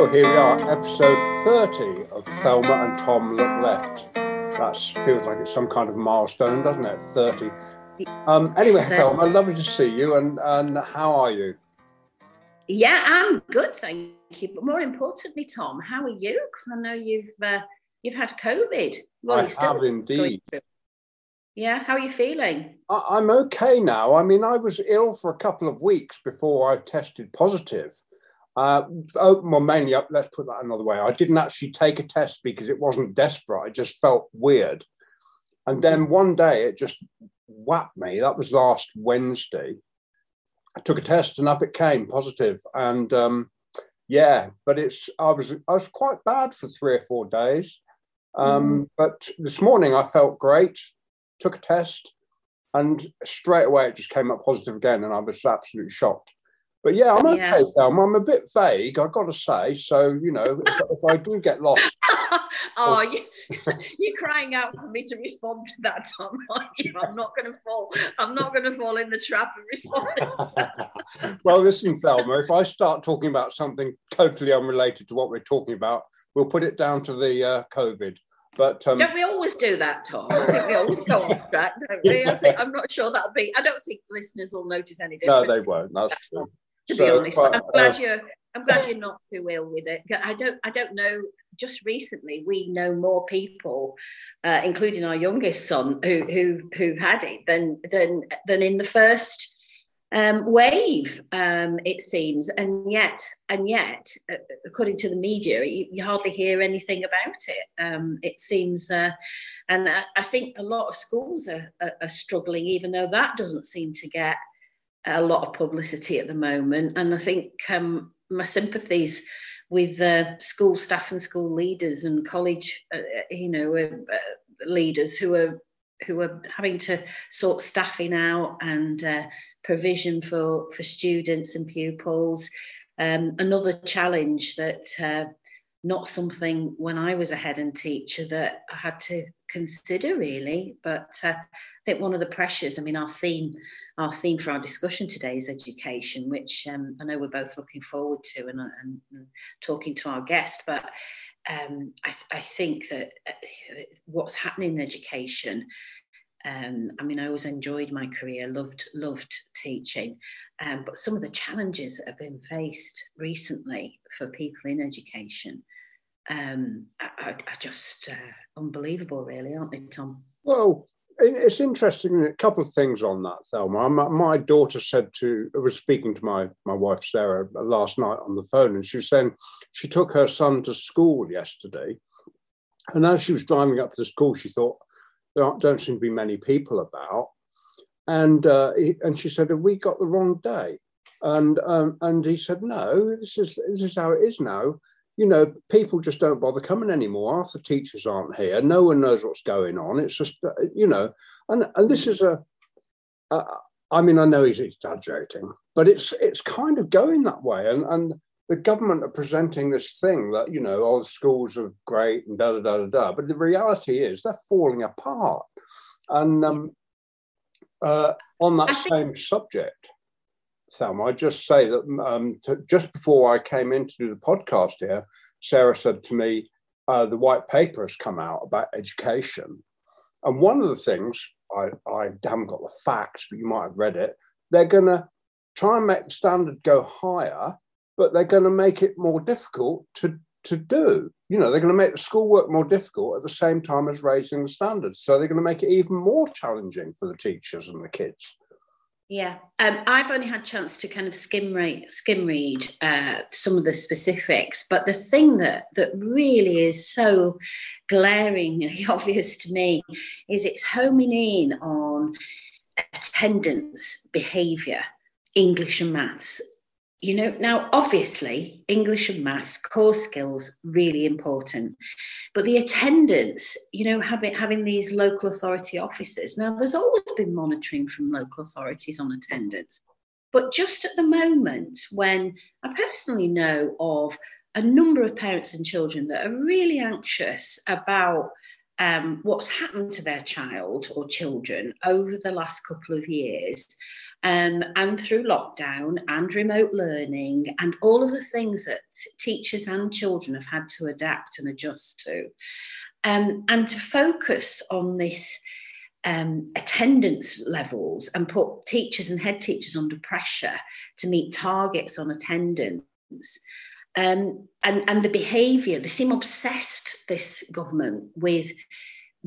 So here we are, episode 30 of Thelma and Tom Look Left. That feels like it's some kind of milestone, doesn't it? 30. Um, anyway, Thelma, lovely to see you. And, and how are you? Yeah, I'm good, thank you. But more importantly, Tom, how are you? Because I know you've uh, you've had COVID. Well, I have indeed. Yeah, how are you feeling? I, am okay now. I mean, I was ill for a couple of weeks before I tested positive. Uh, oh, well, mainly up. Let's put that another way. I didn't actually take a test because it wasn't desperate. I just felt weird, and then one day it just whapped me. That was last Wednesday. I took a test and up it came positive. positive, and um, yeah, but it's I was I was quite bad for three or four days. Um, mm. But this morning I felt great. Took a test, and straight away it just came up positive again, and I was absolutely shocked. But yeah, I'm okay, yeah. Thelma. I'm a bit vague, I've got to say. So, you know, if, if I do get lost. oh, you, you're crying out for me to respond to that, Tom. I'm not going to fall. I'm not going to fall in the trap of responding. well, listen, Thelma, if I start talking about something totally unrelated to what we're talking about, we'll put it down to the uh, COVID. But um, don't we always do that, Tom? I think we always go off track, don't we? I think, I'm not sure that'll be. I don't think listeners will notice any difference. No, they won't. That's true to so, be honest. But, I'm glad uh, you're I'm glad you're not too ill with it. I don't I don't know. Just recently, we know more people, uh, including our youngest son, who who who've had it than than than in the first um, wave. Um, it seems, and yet and yet, uh, according to the media, you, you, hardly hear anything about it. Um, it seems, uh, and I, I, think a lot of schools are, are, are struggling, even though that doesn't seem to get a lot of publicity at the moment. And I think um, my sympathies with uh, school staff and school leaders and college, uh, you know, uh, leaders who are who are having to sort staffing out and uh, provision for for students and pupils. Um, another challenge that uh, not something when I was a head and teacher that I had to consider really, but uh, think one of the pressures, I mean, our theme, our theme for our discussion today is education, which um, I know we're both looking forward to and, and, and talking to our guest. But um, I, th- I, think that uh, what's happening in education, um, I mean, I always enjoyed my career, loved loved teaching, um, but some of the challenges that have been faced recently for people in education um, are just uh, unbelievable, really, aren't they, Tom? Well, it's interesting. A couple of things on that, Thelma. My, daughter said to, was speaking to my, my wife, Sarah, last night on the phone, and she was saying she took her son to school yesterday. And as she was driving up to school, she thought, there don't seem to be many people about. And, uh, he, and she said, Have we got the wrong day? And, um, and he said, No, this is, this is how it is now you know, people just don't bother coming anymore. Half the teachers aren't here. No one knows what's going on. It's just, uh, you know, and and this is a. a I mean, I know he's exaggerating, but it's it's kind of going that way. And and the government are presenting this thing that you know, all the schools are great and da da da da da. But the reality is they're falling apart. And um, uh, on that same subject, Thelma, I just say that um, to, just before I came in to do the podcast here, Sarah said to me, uh, the white paper has come out about education. And one of the things, I, I haven't got the facts, but you might have read it, they're going to try and make the standard go higher, but they're going to make it more difficult to, to do. You know, they're going to make the schoolwork more difficult at the same time as raising the standards. So they're going to make it even more challenging for the teachers and the kids. Yeah, um, I've only had chance to kind of skim read, skim read uh, some of the specifics, but the thing that that really is so glaringly obvious to me is it's homing in on attendance, behaviour, English and maths, you know now obviously english and maths core skills really important. But the attendance you know having having these local authority officers now there's always been monitoring from local authorities on attendance. But just at the moment when i personally know of a number of parents and children that are really anxious about um, what's happened to their child or children over the last couple of years Um, and through lockdown and remote learning and all of the things that teachers and children have had to adapt and adjust to. Um, and to focus on this um, attendance levels and put teachers and head teachers under pressure to meet targets on attendance. Um, and, and the behaviour, they seem obsessed, this government, with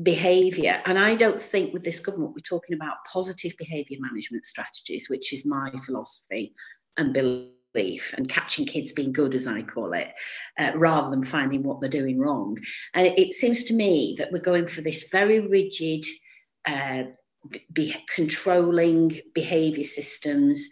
behaviour. And I don't think with this government we're talking about positive behaviour management strategies, which is my philosophy and belief, and catching kids being good, as I call it, uh, rather than finding what they're doing wrong. And it, it seems to me that we're going for this very rigid, uh, be controlling behaviour systems,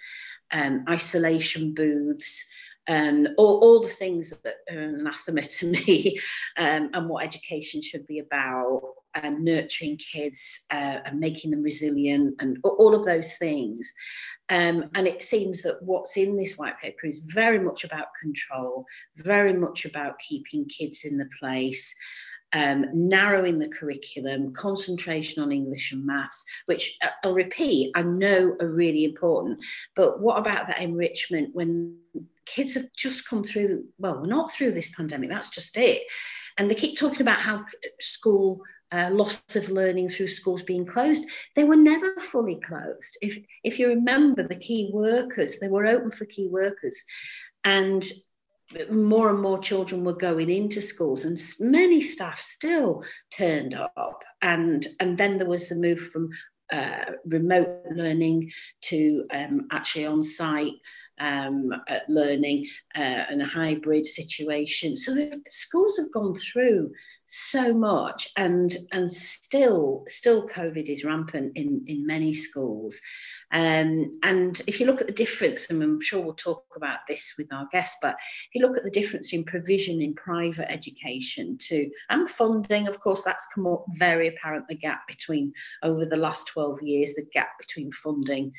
um, isolation booths, um, all, all, the things that are anathema to me um, and what education should be about and nurturing kids uh, and making them resilient and all of those things. Um, and it seems that what's in this white paper is very much about control, very much about keeping kids in the place, um, narrowing the curriculum, concentration on English and maths, which uh, I'll repeat, I know are really important. But what about that enrichment when kids have just come through, well, not through this pandemic, that's just it. And they keep talking about how school uh, loss of learning through schools being closed. They were never fully closed. If, if you remember the key workers, they were open for key workers. And more and more children were going into schools and many staff still turned up and and then there was the move from uh, remote learning to um, actually on site um, learning uh, and a hybrid situation. So the schools have gone through so much, and and still still COVID is rampant in in many schools. Um, and if you look at the difference, and I'm sure we'll talk about this with our guests, but if you look at the difference in provision in private education to and funding, of course, that's come up very apparent the gap between over the last 12 years, the gap between funding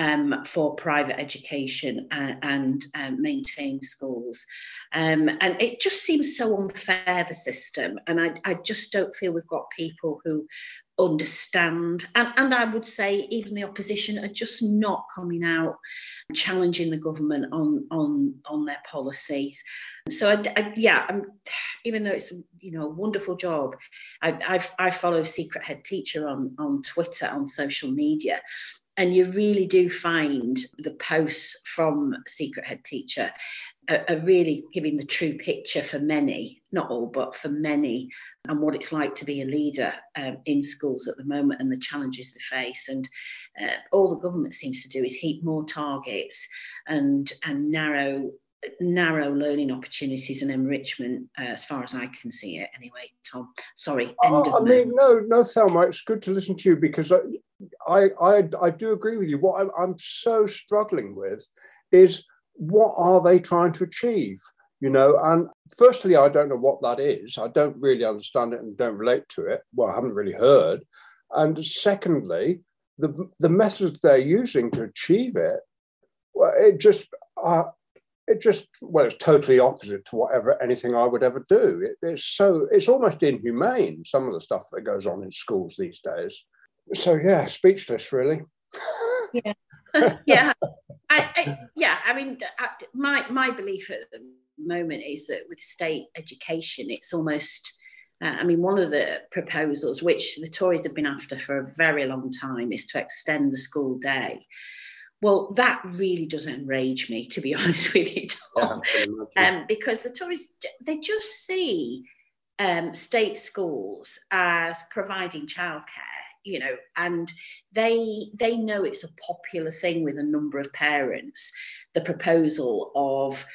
um, for private education and, and um, maintained schools. Um, and it just seems so unfair, the system. And I, I just don't feel we've got people who understand. And, and I would say even the opposition are just not coming out challenging the government on, on, on their policies. So I, I, yeah, I'm, even though it's you know a wonderful job, I, I, I follow Secret Head Teacher on, on Twitter, on social media, and you really do find the posts from Secret Head Teacher are, are, really giving the true picture for many, not all, but for many, and what it's like to be a leader um, in schools at the moment and the challenges they face. And uh, all the government seems to do is heap more targets and and narrow narrow learning opportunities and enrichment uh, as far as I can see it anyway Tom. Sorry oh, I mean no no Thelma it's good to listen to you because I I I, I do agree with you. What I'm, I'm so struggling with is what are they trying to achieve you know? And firstly I don't know what that is. I don't really understand it and don't relate to it. Well I haven't really heard. And secondly the the methods they're using to achieve it well, it just uh, it just well it's totally opposite to whatever anything i would ever do. It, it's so it's almost inhumane some of the stuff that goes on in schools these days. So yeah speechless really. Yeah yeah. I, I, yeah i mean I, my my belief at the moment is that with state education it's almost uh, I mean, one of the proposals, which the Tories have been after for a very long time, is to extend the school day. Well, that really does enrage me, to be honest with you, Tom, yeah, um, because the Tories they just see um, state schools as providing childcare, you know, and they they know it's a popular thing with a number of parents. The proposal of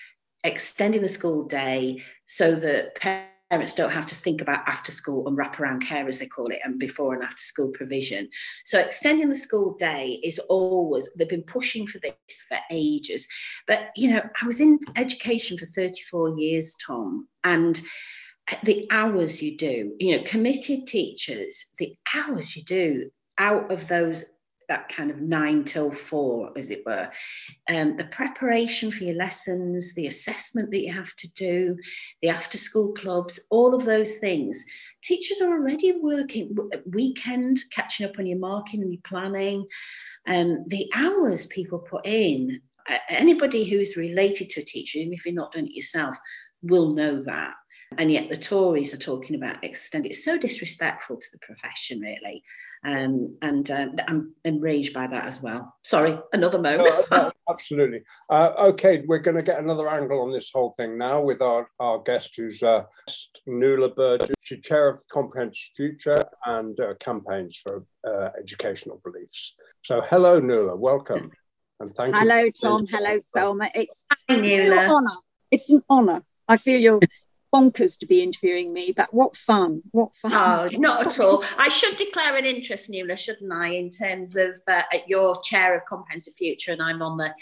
extending the school day so that parents don't have to think about after school and wraparound care, as they call it, and before and after school provision. So extending the school day is always, they've been pushing for this for ages. But, you know, I was in education for 34 years, Tom, and the hours you do, you know, committed teachers, the hours you do out of those that kind of nine till four, as it were. Um, the preparation for your lessons, the assessment that you have to do, the after school clubs, all of those things. Teachers are already working weekend, catching up on your marking and your planning. um, the hours people put in, anybody who's related to a teacher, even if you're not doing it yourself, will know that. And yet the Tories are talking about extended. It's so disrespectful to the profession, really. Um, and um, I'm enraged by that as well. Sorry, another moment. no, no, absolutely. Uh, okay, we're going to get another angle on this whole thing now with our, our guest, who's uh, Nuala Burgess, She's chair of Comprehensive Future and uh, campaigns for uh, educational beliefs. So, hello, Nuala. Welcome. And thank hello, you. Hello, Tom. Hello, Thelma. It's, it's an honour. It's an honour. I feel you're bonkers to be interviewing me, but what fun! What fun! Oh, not at all. I should declare an interest, Nuala, shouldn't I, in terms of uh, your chair of Comprehensive Future, and I'm on the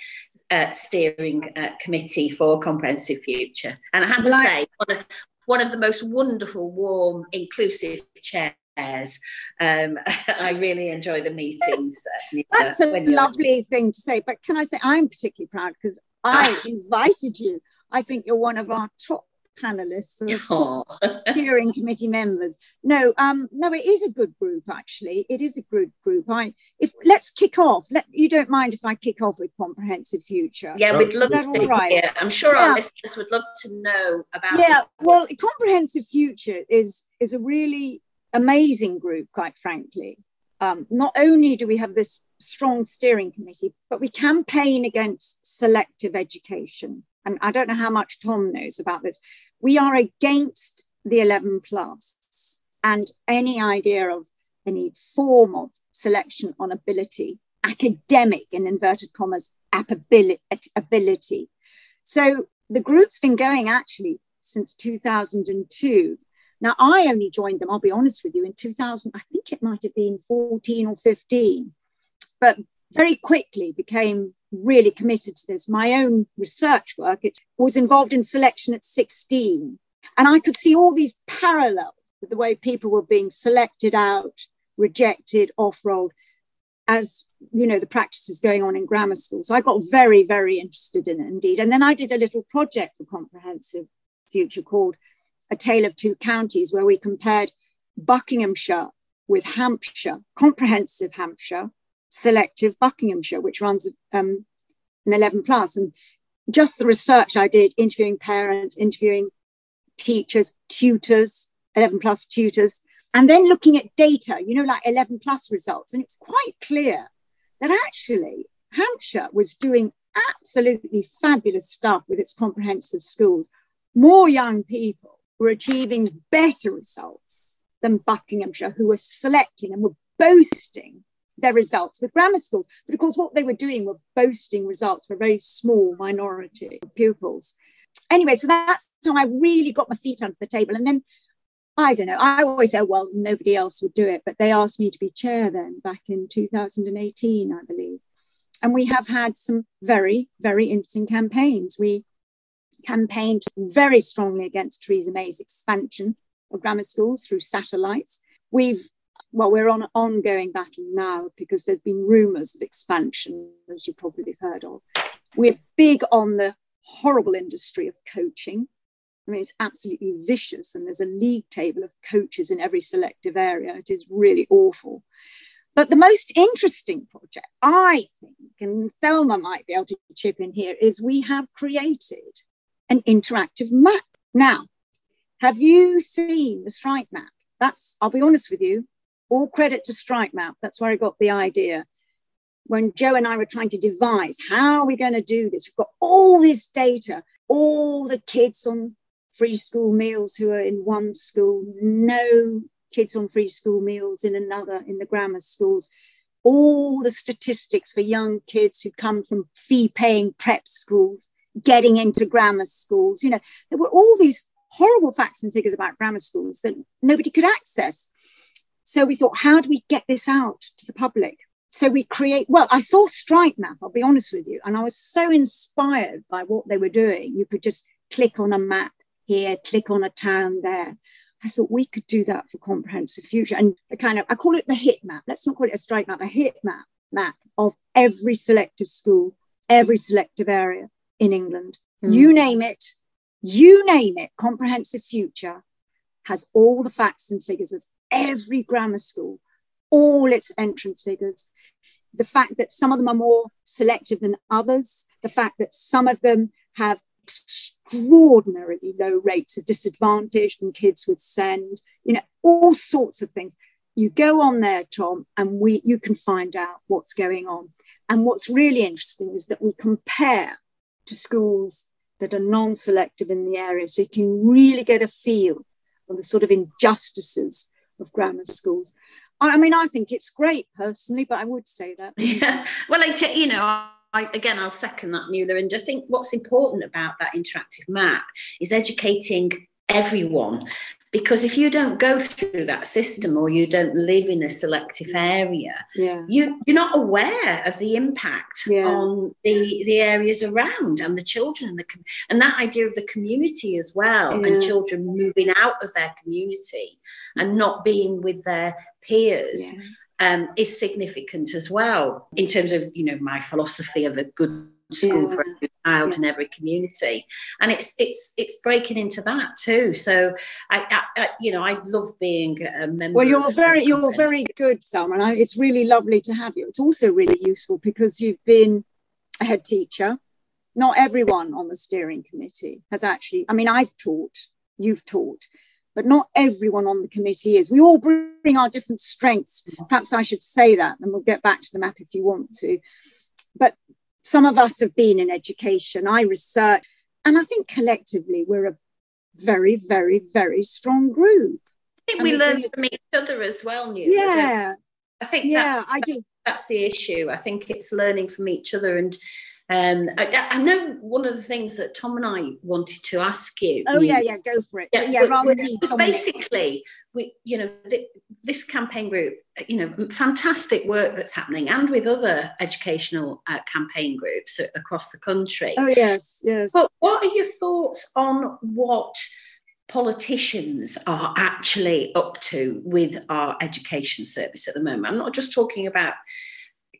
uh, steering uh, committee for Comprehensive Future. And I have to say, one of, one of the most wonderful, warm, inclusive chairs. Um, I really enjoy the meetings. Uh, That's a lovely thing to say. But can I say I'm particularly proud because I invited you. I think you're one of our top panelists or hearing committee members. No, um, no, it is a good group actually. It is a good group. I if let's kick off. Let you don't mind if I kick off with comprehensive future. Yeah, we'd love to. All right? Yeah, I'm sure yeah. our listeners would love to know about. Yeah, well, comprehensive future is is a really amazing group, quite frankly. Um, not only do we have this strong steering committee, but we campaign against selective education and I don't know how much Tom knows about this, we are against the 11 plus and any idea of any form of selection on ability, academic in inverted commas, ability. So the group's been going actually since 2002. Now, I only joined them, I'll be honest with you, in 2000, I think it might have been 14 or 15, but very quickly became really committed to this. My own research work it was involved in selection at 16. And I could see all these parallels with the way people were being selected out, rejected, off-rolled, as you know, the practices going on in grammar school. So I got very, very interested in it indeed. And then I did a little project for Comprehensive Future called A Tale of Two Counties, where we compared Buckinghamshire with Hampshire, comprehensive Hampshire, selective Buckinghamshire, which runs um, an 11 plus. And just the research I did, interviewing parents, interviewing teachers, tutors, 11 plus tutors, and then looking at data, you know, like 11 plus results. And it's quite clear that actually Hampshire was doing absolutely fabulous stuff with its comprehensive schools. More young people were achieving better results than Buckinghamshire, who were selecting and were boasting their results with grammar schools. But of course, what they were doing were boasting results for a very small minority of pupils. Anyway, so that's how I really got my feet under the table. And then I don't know, I always say, well, nobody else would do it. But they asked me to be chair then back in 2018, I believe. And we have had some very, very interesting campaigns. We campaigned very strongly against Theresa May's expansion of grammar schools through satellites. We've well, we're on ongoing battle now because there's been rumours of expansion, as you've probably heard of. We're big on the horrible industry of coaching. I mean, it's absolutely vicious, and there's a league table of coaches in every selective area. It is really awful. But the most interesting project, I think, and Thelma might be able to chip in here, is we have created an interactive map. Now, have you seen the strike map? That's, I'll be honest with you, all credit to Strike Map. That's where I got the idea. When Joe and I were trying to devise how are we going to do this, we've got all this data, all the kids on free school meals who are in one school, no kids on free school meals in another in the grammar schools, all the statistics for young kids who come from fee paying prep schools getting into grammar schools. You know, there were all these horrible facts and figures about grammar schools that nobody could access. So we thought, how do we get this out to the public? So we create, well, I saw Strike Map, I'll be honest with you, and I was so inspired by what they were doing. You could just click on a map here, click on a town there. I thought we could do that for comprehensive future. And a kind of, I call it the hit map. Let's not call it a strike map, a hit map map of every selective school, every selective area in England. Mm. You name it, you name it, comprehensive future has all the facts and figures, as every grammar school, all its entrance figures. the fact that some of them are more selective than others, the fact that some of them have extraordinarily low rates of disadvantage and kids with SEND, you know, all sorts of things. You go on there, Tom, and we you can find out what's going on. And what's really interesting is that we compare to schools that are non-selective in the area, so you can really get a feel of the sort of injustices of grammar schools. I mean, I think it's great personally, but I would say that. Yeah. Well, I, t- you know, I, again, I'll second that, Nuala. And I think what's important about that interactive map is educating everyone. Because if you don't go through that system or you don't live in a selective area, yeah. you, you're not aware of the impact Yeah. on the, the areas around and the children and the and that idea of the community as well Yeah. and children moving out of their community and not being with their peers um, is significant as well in terms of you know my philosophy of a good school Yeah. for child Yeah. in every community and it's it's it's breaking into that too so I, I, I you know I love being a member Well, you're very, you're conference. very good, Thelma, and I, it's really lovely to have you. It's also really useful because you've been a head teacher. Not everyone on the steering committee has actually. I mean, I've taught, you've taught, but not everyone on the committee is. We all bring our different strengths. Perhaps I should say that, and we'll get back to the map if you want to. But some of us have been in education. I research, and I think collectively we're a very, very, very strong group. I think we learn from each other as well Nuala. Yeah, I think yeah, that's I do. that's the issue. I think it's learning from each other. And um, I, I know one of the things that Tom and I wanted to ask you. Oh yeah, yeah, go for it. Yeah, Yeah, was- was, basically we, you know, th- this campaign group, you know, fantastic work that's happening, and with other educational uh, campaign groups across the country. Oh yes, yes. But what are your thoughts on what politicians are actually up to with our education service at the moment? I'm not just talking about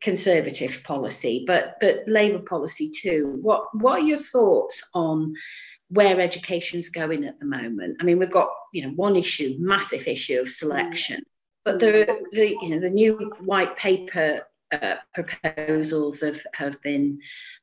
conservative policy, but but Labour policy too. What what are your thoughts on where education's going at the moment? I mean, we've got you know one issue, massive issue of selection, but the the you know the new white paper uh, proposals have have been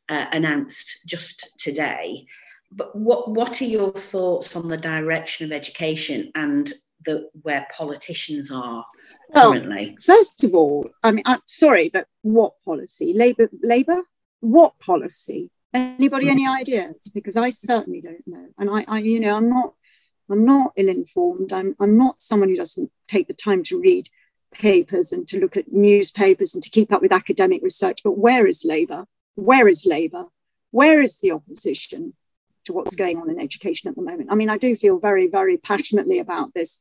uh, announced just today. But what what are your thoughts on the direction of education and the where politicians are Well, currently? First of all, I mean, I'm sorry, but what policy? Labour, Labour, what policy? Anybody mm. any ideas? Because I certainly don't know, and I, I you know, I'm not, I'm not ill-informed. I'm, I'm not someone who doesn't take the time to read papers and to look at newspapers and to keep up with academic research. But where is Labour? Where is Labour? Where is the opposition to what's going on in education at the moment? I mean, I do feel very, very passionately about this.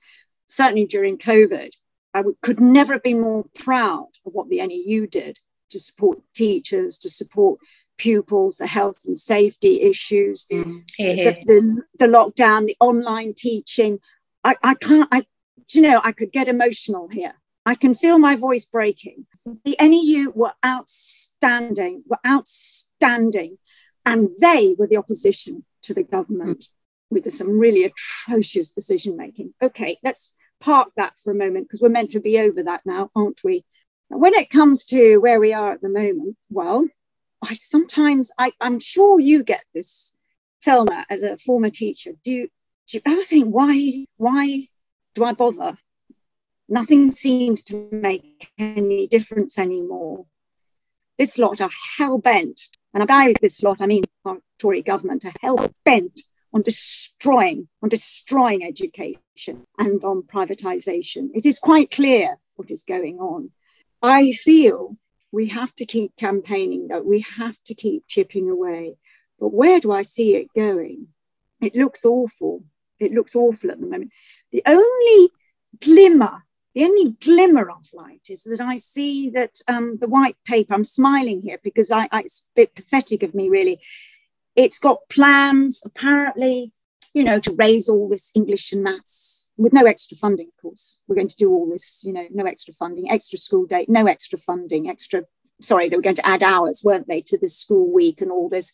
Certainly during COVID, I would, could never have been more proud of what the NEU did to support teachers, to support pupils, the health and safety issues, Here, the, the, the lockdown, the online teaching. I, I can't, I, you know, I could get emotional here. I can feel my voice breaking. The NEU were outstanding, were outstanding, and they were the opposition to the government mm. with some really atrocious decision making. Okay, let's park that for a moment because we're meant to be over that now, aren't we? When it comes to where we are at the moment, well, I sometimes I, I'm sure you get this, Thelma, as a former teacher. Do you do you ever think why why do I bother? Nothing seems to make any difference anymore. This lot are hell bent, and by this lot I mean our Tory government are hell bent on destroying on destroying education and on privatization. It is quite clear what is going on. I feel we have to keep campaigning, though. We have to keep chipping away. But where do I see it going? It looks awful. It looks awful at the moment. The only glimmer, the only glimmer of light is that I see that um, the white paper, I'm smiling here because I, I, it's a bit pathetic of me, really. It's got plans, apparently, you know, to raise all this English and maths with no extra funding, of course. We're going to do all this, you know, no extra funding, extra school day, no extra funding, extra, sorry, they were going to add hours, weren't they, to this school week and all this.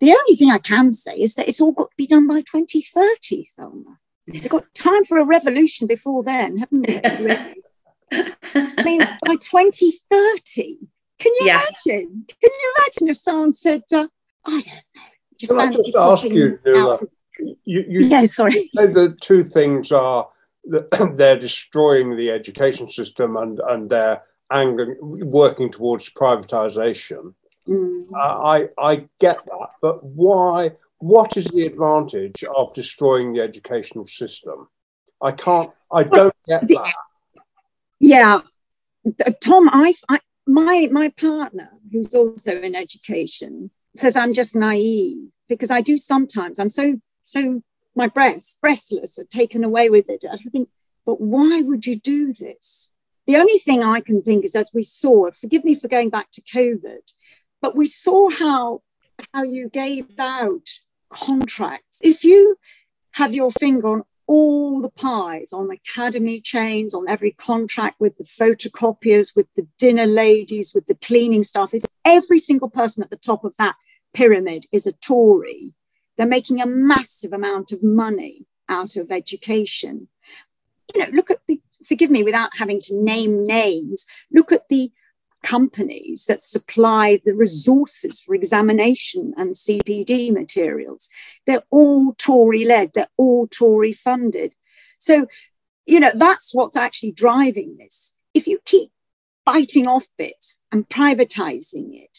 The only thing I can say is that it's all got to be done by 2030, Thelma. We've got time for a revolution before then, haven't we? Really? I mean, by 2030, Can you yeah. imagine? Can you imagine if someone said, uh, I don't know, do you Can I just ask you, Nuala, you, you, yeah, sorry. You the two things are that they're destroying the education system and, and they're angling, working towards privatization. Mm. Uh, I, I get that, but why? What is the advantage of destroying the educational system? I can't, I don't get that. Yeah, Tom, I, I, my my partner, who's also in education, says I'm just naive because I do sometimes. I'm so so my breasts breastless are taken away with it. I think, but why would you do this? The only thing I can think is, as we saw, forgive me for going back to COVID, but we saw how how you gave out contracts. If you have your finger on all the pies on academy chains, on every contract with the photocopiers, with the dinner ladies, with the cleaning staff, is every single person at the top of that pyramid is a Tory. They're making a massive amount of money out of education. You know, look at the, forgive me, without having to name names, look at the companies that supply the resources for examination and CPD materials. They're all Tory led, they're all Tory funded. So, you know, that's what's actually driving this. If you keep biting off bits and privatizing it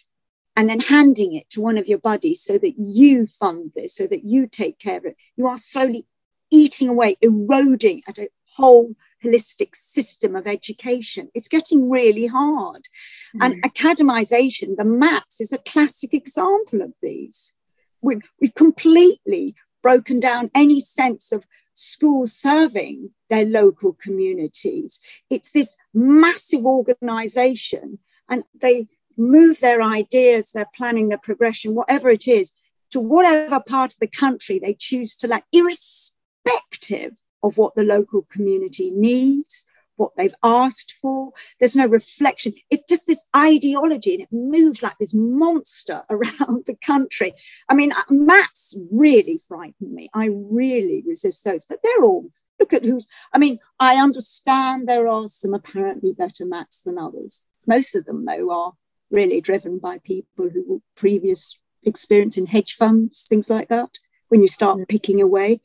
and then handing it to one of your buddies so that you fund this, so that you take care of it, you are slowly eating away, eroding at a whole holistic system of education. It's getting really hard. Mm. And academization, the MATs is a classic example of these. We've, we've completely broken down any sense of schools serving their local communities. It's this massive organization, and they move their ideas, their planning, their progression, whatever it is, to whatever part of the country they choose to let, irrespective of what the local community needs, what they've asked for. There's no reflection. It's just this ideology and it moves like this monster around the country. I mean, uh, MATs really frighten me. I really resist those, but they're all. Look at who's, I mean, I understand there are some apparently better MATs than others. Most of them, though, are really driven by people who were previous experience in hedge funds, things like that. When you start mm. picking away,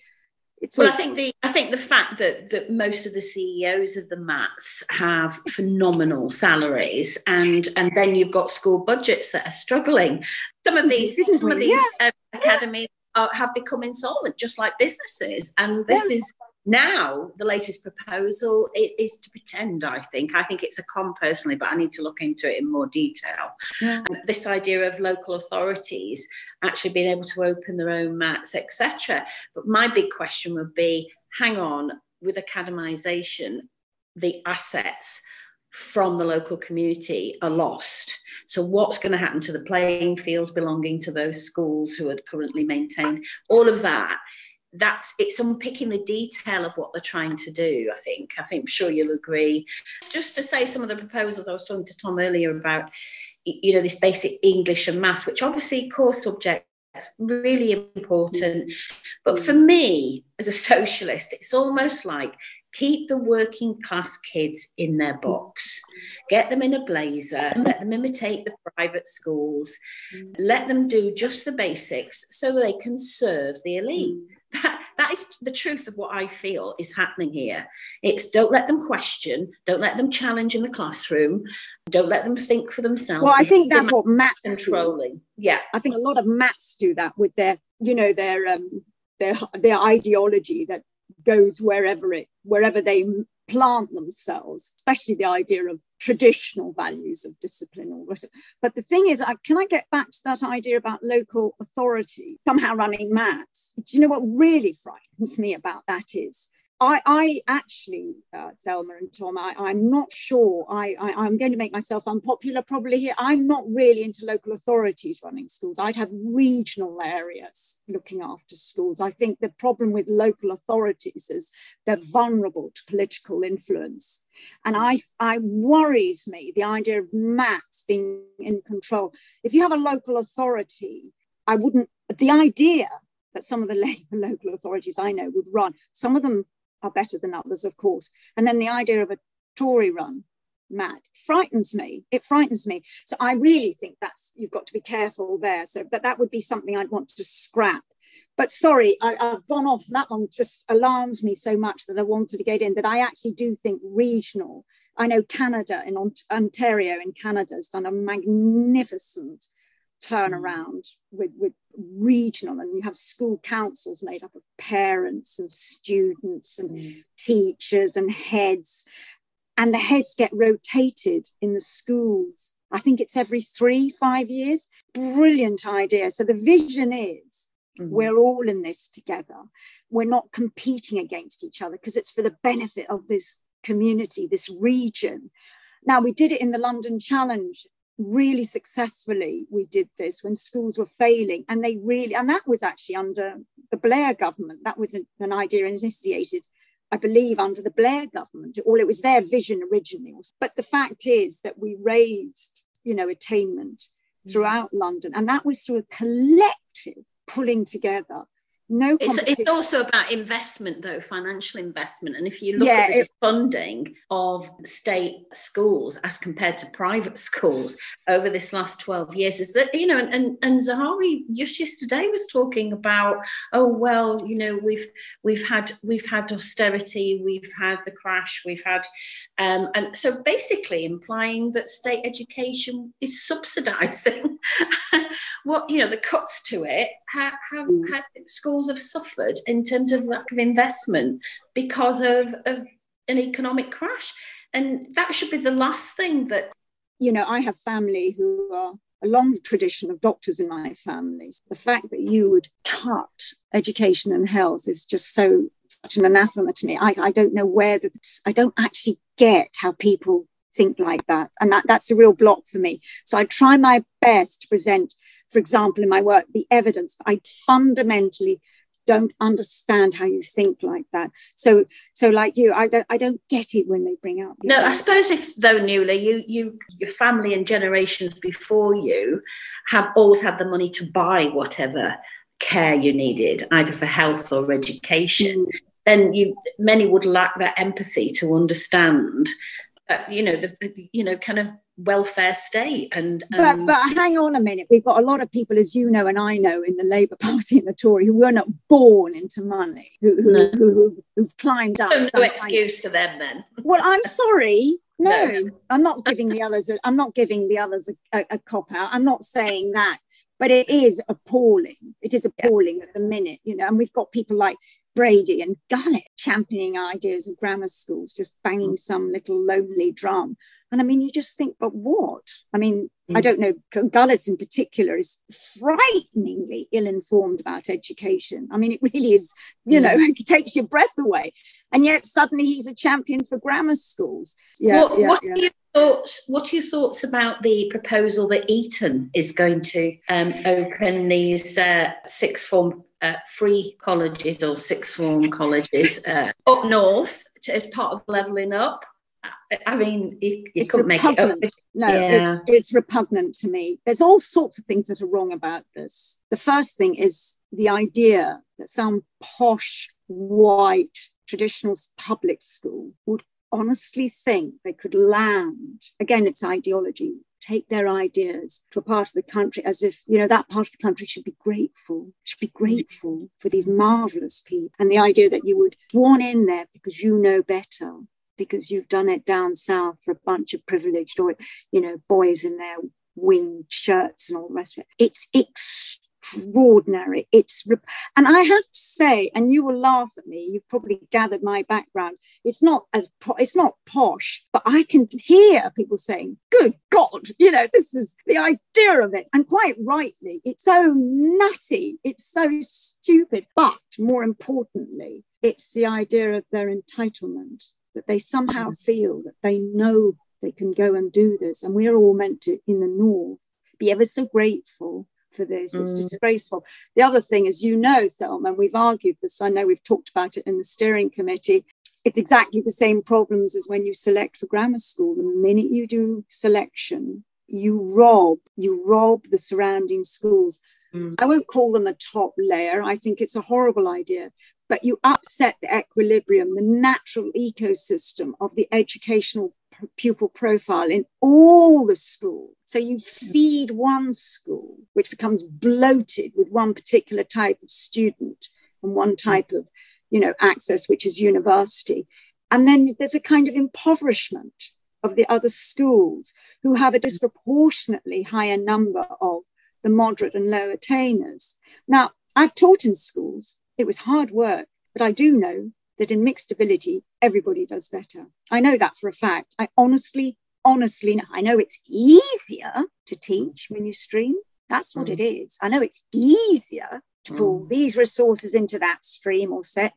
it's well, I think the I think the fact that that most of the CEOs of the MATs have phenomenal salaries, and and then you've got school budgets that are struggling. Some of these some of these yeah. uh, academies are, have become insolvent, just like businesses, and this yeah. is now the latest proposal is to pretend i think i think it's a con personally but i need to look into it in more detail yeah. Um, this idea of local authorities actually being able to open their own MATs etc but my big question would be hang on with academisation the assets from the local community are lost. So, what's going to happen to the playing fields belonging to those schools who are currently maintained? All of that that's it's unpicking the detail of what they're trying to do i think. I think I'm sure you'll agree. Just to say some of the proposals i was talking to tom earlier about you know this basic english and maths which obviously core subjects really important. Mm-hmm. But for me as a socialist it's almost like keep the working class kids in their box. Get them in a blazer let them imitate the private schools mm-hmm. let them do just the basics so they can serve the elite mm-hmm. That, that is the truth of what I feel is happening here. It's don't let them question, don't let them challenge in the classroom, don't let them think for themselves. Well, I think that's what MATs controlling. Do. Yeah, I think a lot of MATs do that with their, you know, their um, their their ideology that goes wherever it wherever they plant themselves, especially the idea of traditional values of discipline. Or but the thing is, I, can I get back to that idea about local authority somehow running MATs? Do you know what really frightens me about that is I, I actually, uh, Thelma and Tom, I, am not sure. I, I, am going to make myself unpopular probably here. I'm not really into local authorities running schools. I'd have regional areas looking after schools. I think the problem with local authorities is they're vulnerable to political influence. And I, I worries me the idea of MATs being in control. If you have a local authority, I wouldn't, the idea that some of the local authorities I know would run, some of them are better than others, of course. And then the idea of a Tory run MAT. Frightens me. It frightens me. So I really think that's you've got to be careful there. So, but that would be something I'd want to scrap. But sorry, I, have gone off. That one just alarms me so much that I wanted to get in. That I actually do think regional. I know Canada in Ontario in Canada has done a magnificent turnaround with, with regional and you have school councils made up of parents and students and mm. teachers and heads and the heads get rotated in the schools. I think it's every three five years. Brilliant idea. So the vision is mm. we're all in this together. We're not competing against each other because it's for the benefit of this community this region. Now we did it in the london challenge really successfully we did this when schools were failing and they really and that was actually under the blair government. That was an, an idea initiated i believe under the blair government. Or it was their vision originally. But the fact is that we raised you know attainment throughout mm. london and that was through a collective pulling together no it's, it's, also about investment though financial investment. And if you look yeah, at the it, funding of state schools as compared to private schools over this last 12 years is that you know and, and, and zahawi just yesterday was talking about oh well you know we've we've had we've had austerity we've had the crash we've had um, and so basically implying that state education is subsidizing what you know the cuts to it have, have, have schools schools have suffered in terms of lack of investment because of, of an economic crash. And that should be the last thing that. You know, I have family who are a long tradition of doctors in my family. The fact that you would cut education and health is just so such an anathema to me. I, I don't know where that I don't actually get how people think like that. And that, that's a real block for me. So I try my best to present, for example, in my work, the evidence, but I fundamentally don't understand how you think like that. So, so like you, I don't, I don't get it when they bring out. No, I suppose if though, Nuala, you, you, your family and generations before you have always had the money to buy whatever care you needed, either for health or education. Mm. Then you, many would lack that empathy to understand, uh, you know, the, you know, kind of welfare state and, and, But, um, but hang on a minute we've got a lot of people as you know and i know in the labour party and the tory who were not born into money who, who, no. who, have climbed up no, no excuse for them then well i'm sorry no, no, i'm not giving the others a, i'm not giving the others a, a, a cop out i'm not saying that but it is appalling it is appalling yeah. at the minute you know and we've got people like Brady and Gullis championing ideas of grammar schools, just banging some little lonely drum. And I mean, you just think, but what? I mean, mm. I don't know. Gullis in particular is frighteningly ill informed about education. I mean, it really is, you mm. know, it takes your breath away. And yet suddenly he's a champion for grammar schools. Yeah, what, yeah, what yeah. Are your thoughts, what are your thoughts about the proposal that Eton is going to um, open these uh, sixth form uh, free colleges or sixth form colleges uh, up north as part of levelling up? I mean, you, you couldn't repugnant. make it up. No, yeah. it's, it's repugnant to me. There's all sorts of things that are wrong about this. The first thing is the idea that some posh, white, traditional public school would honestly think they could land, again, it's ideology, take their ideas to a part of the country as if, you know, that part of the country should be grateful, should be grateful for these marvelous people. And the idea that you would sworn in there because you know better because you've done it down south for a bunch of privileged or you know boys in their winged shirts and all the rest of it. It's extraordinary. It's and i have to say and you will laugh at me you've probably gathered my background. It's not as it's not posh but i can hear people saying good god you know this is the idea of it. And quite rightly it's so nutty it's so stupid but more importantly it's the idea of their entitlement that they somehow feel that they know they can go and do this. And we're all meant to, in the North, be ever so grateful for this. It's mm. disgraceful. The other thing, as you know, Thelma, and we've argued this, I know we've talked about it in the steering committee. It's exactly the same problems as when you select for grammar school. The minute you do selection, you rob, you rob the surrounding schools. Mm. I won't call them a top layer. I think it's a horrible idea but you upset the equilibrium, the natural ecosystem of the educational pupil profile in all the schools. So you hmm. feed one school, which becomes bloated with one particular type of student and one hmm. type of, you know, access, which is university. And then there's a kind of impoverishment of the other schools who have a hmm. disproportionately higher number of the moderate and low attainers. Now, I've taught in schools. It was hard work, but I do know that in mixed ability, everybody does better. I know that for a fact. I honestly, honestly know. I know it's easier to teach when you stream. That's what mm. it is. I know it's easier to pull mm. these resources into that stream or set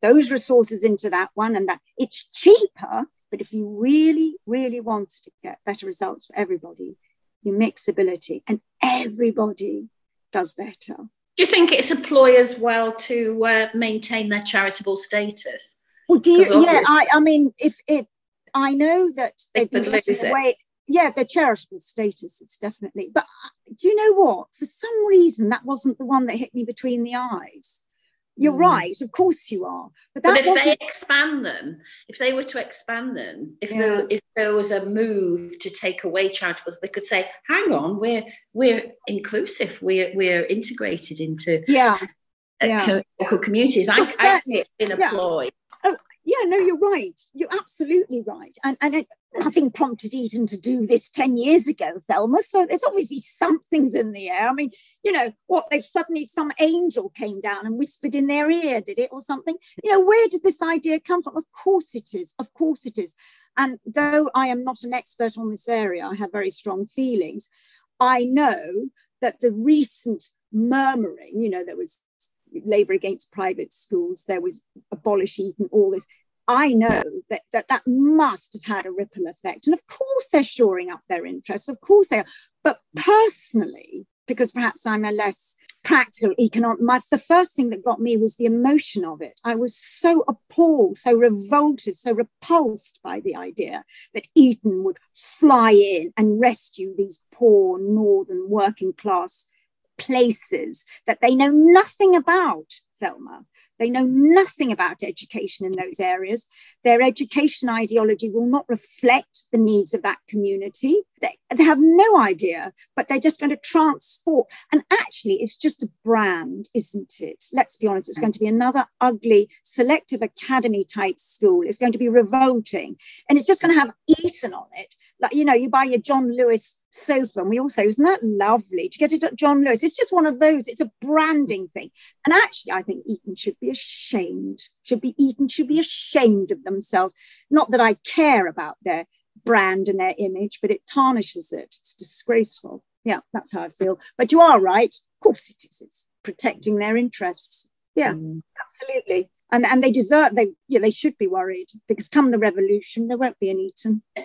those resources into that one and that it's cheaper. But if you really, really want to get better results for everybody, you mix ability and everybody does better. Do you think it's a ploy as well to uh, maintain their charitable status? Well, do you? Yeah, I, I mean, if it, I know that they've been taking away, yeah, their charitable status is definitely. But uh, do you know what? For some reason, that wasn't the one that hit me between the eyes. You're mm. right, of course you are. But, but if they expand them, if they were to expand them, if yeah. there if there was a move to take away charitables, they could say, "Hang on, we're we're inclusive, we're we're integrated into yeah, yeah. local communities." I, I think it's been a yeah. ploy. Yeah, no, you're right. You're absolutely right. And and it, nothing prompted Eton to do this 10 years ago, Thelma. So there's obviously something's in the air. I mean, you know, what they've suddenly some angel came down and whispered in their ear, did it, or something? You know, where did this idea come from? Of course it is. Of course it is. And though I am not an expert on this area, I have very strong feelings. I know that the recent murmuring, you know, there was Labour against private schools, there was abolish Eton, all this. I know that, that that must have had a ripple effect. And of course, they're shoring up their interests. Of course, they are. But personally, because perhaps I'm a less practical economic, my, the first thing that got me was the emotion of it. I was so appalled, so revolted, so repulsed by the idea that Eton would fly in and rescue these poor northern working class places that they know nothing about, Thelma. They know nothing about education in those areas. Their education ideology will not reflect the needs of that community. They, they have no idea, but they're just going to transport. And actually, it's just a brand, isn't it? Let's be honest, it's going to be another ugly selective academy type school. It's going to be revolting. And it's just going to have Eton on it. Like, you know, you buy your John Lewis sofa. And we also, isn't that lovely to get it at John Lewis? It's just one of those, it's a branding thing. And actually, I think Eton should be ashamed, should be Eton should be ashamed of themselves. Not that I care about their brand and their image, but it tarnishes it. It's disgraceful. Yeah, that's how I feel. But you are right. Of course it is. It's protecting their interests. Yeah, mm. absolutely. And, and they deserve they yeah they should be worried because come the revolution there won't be an Eton.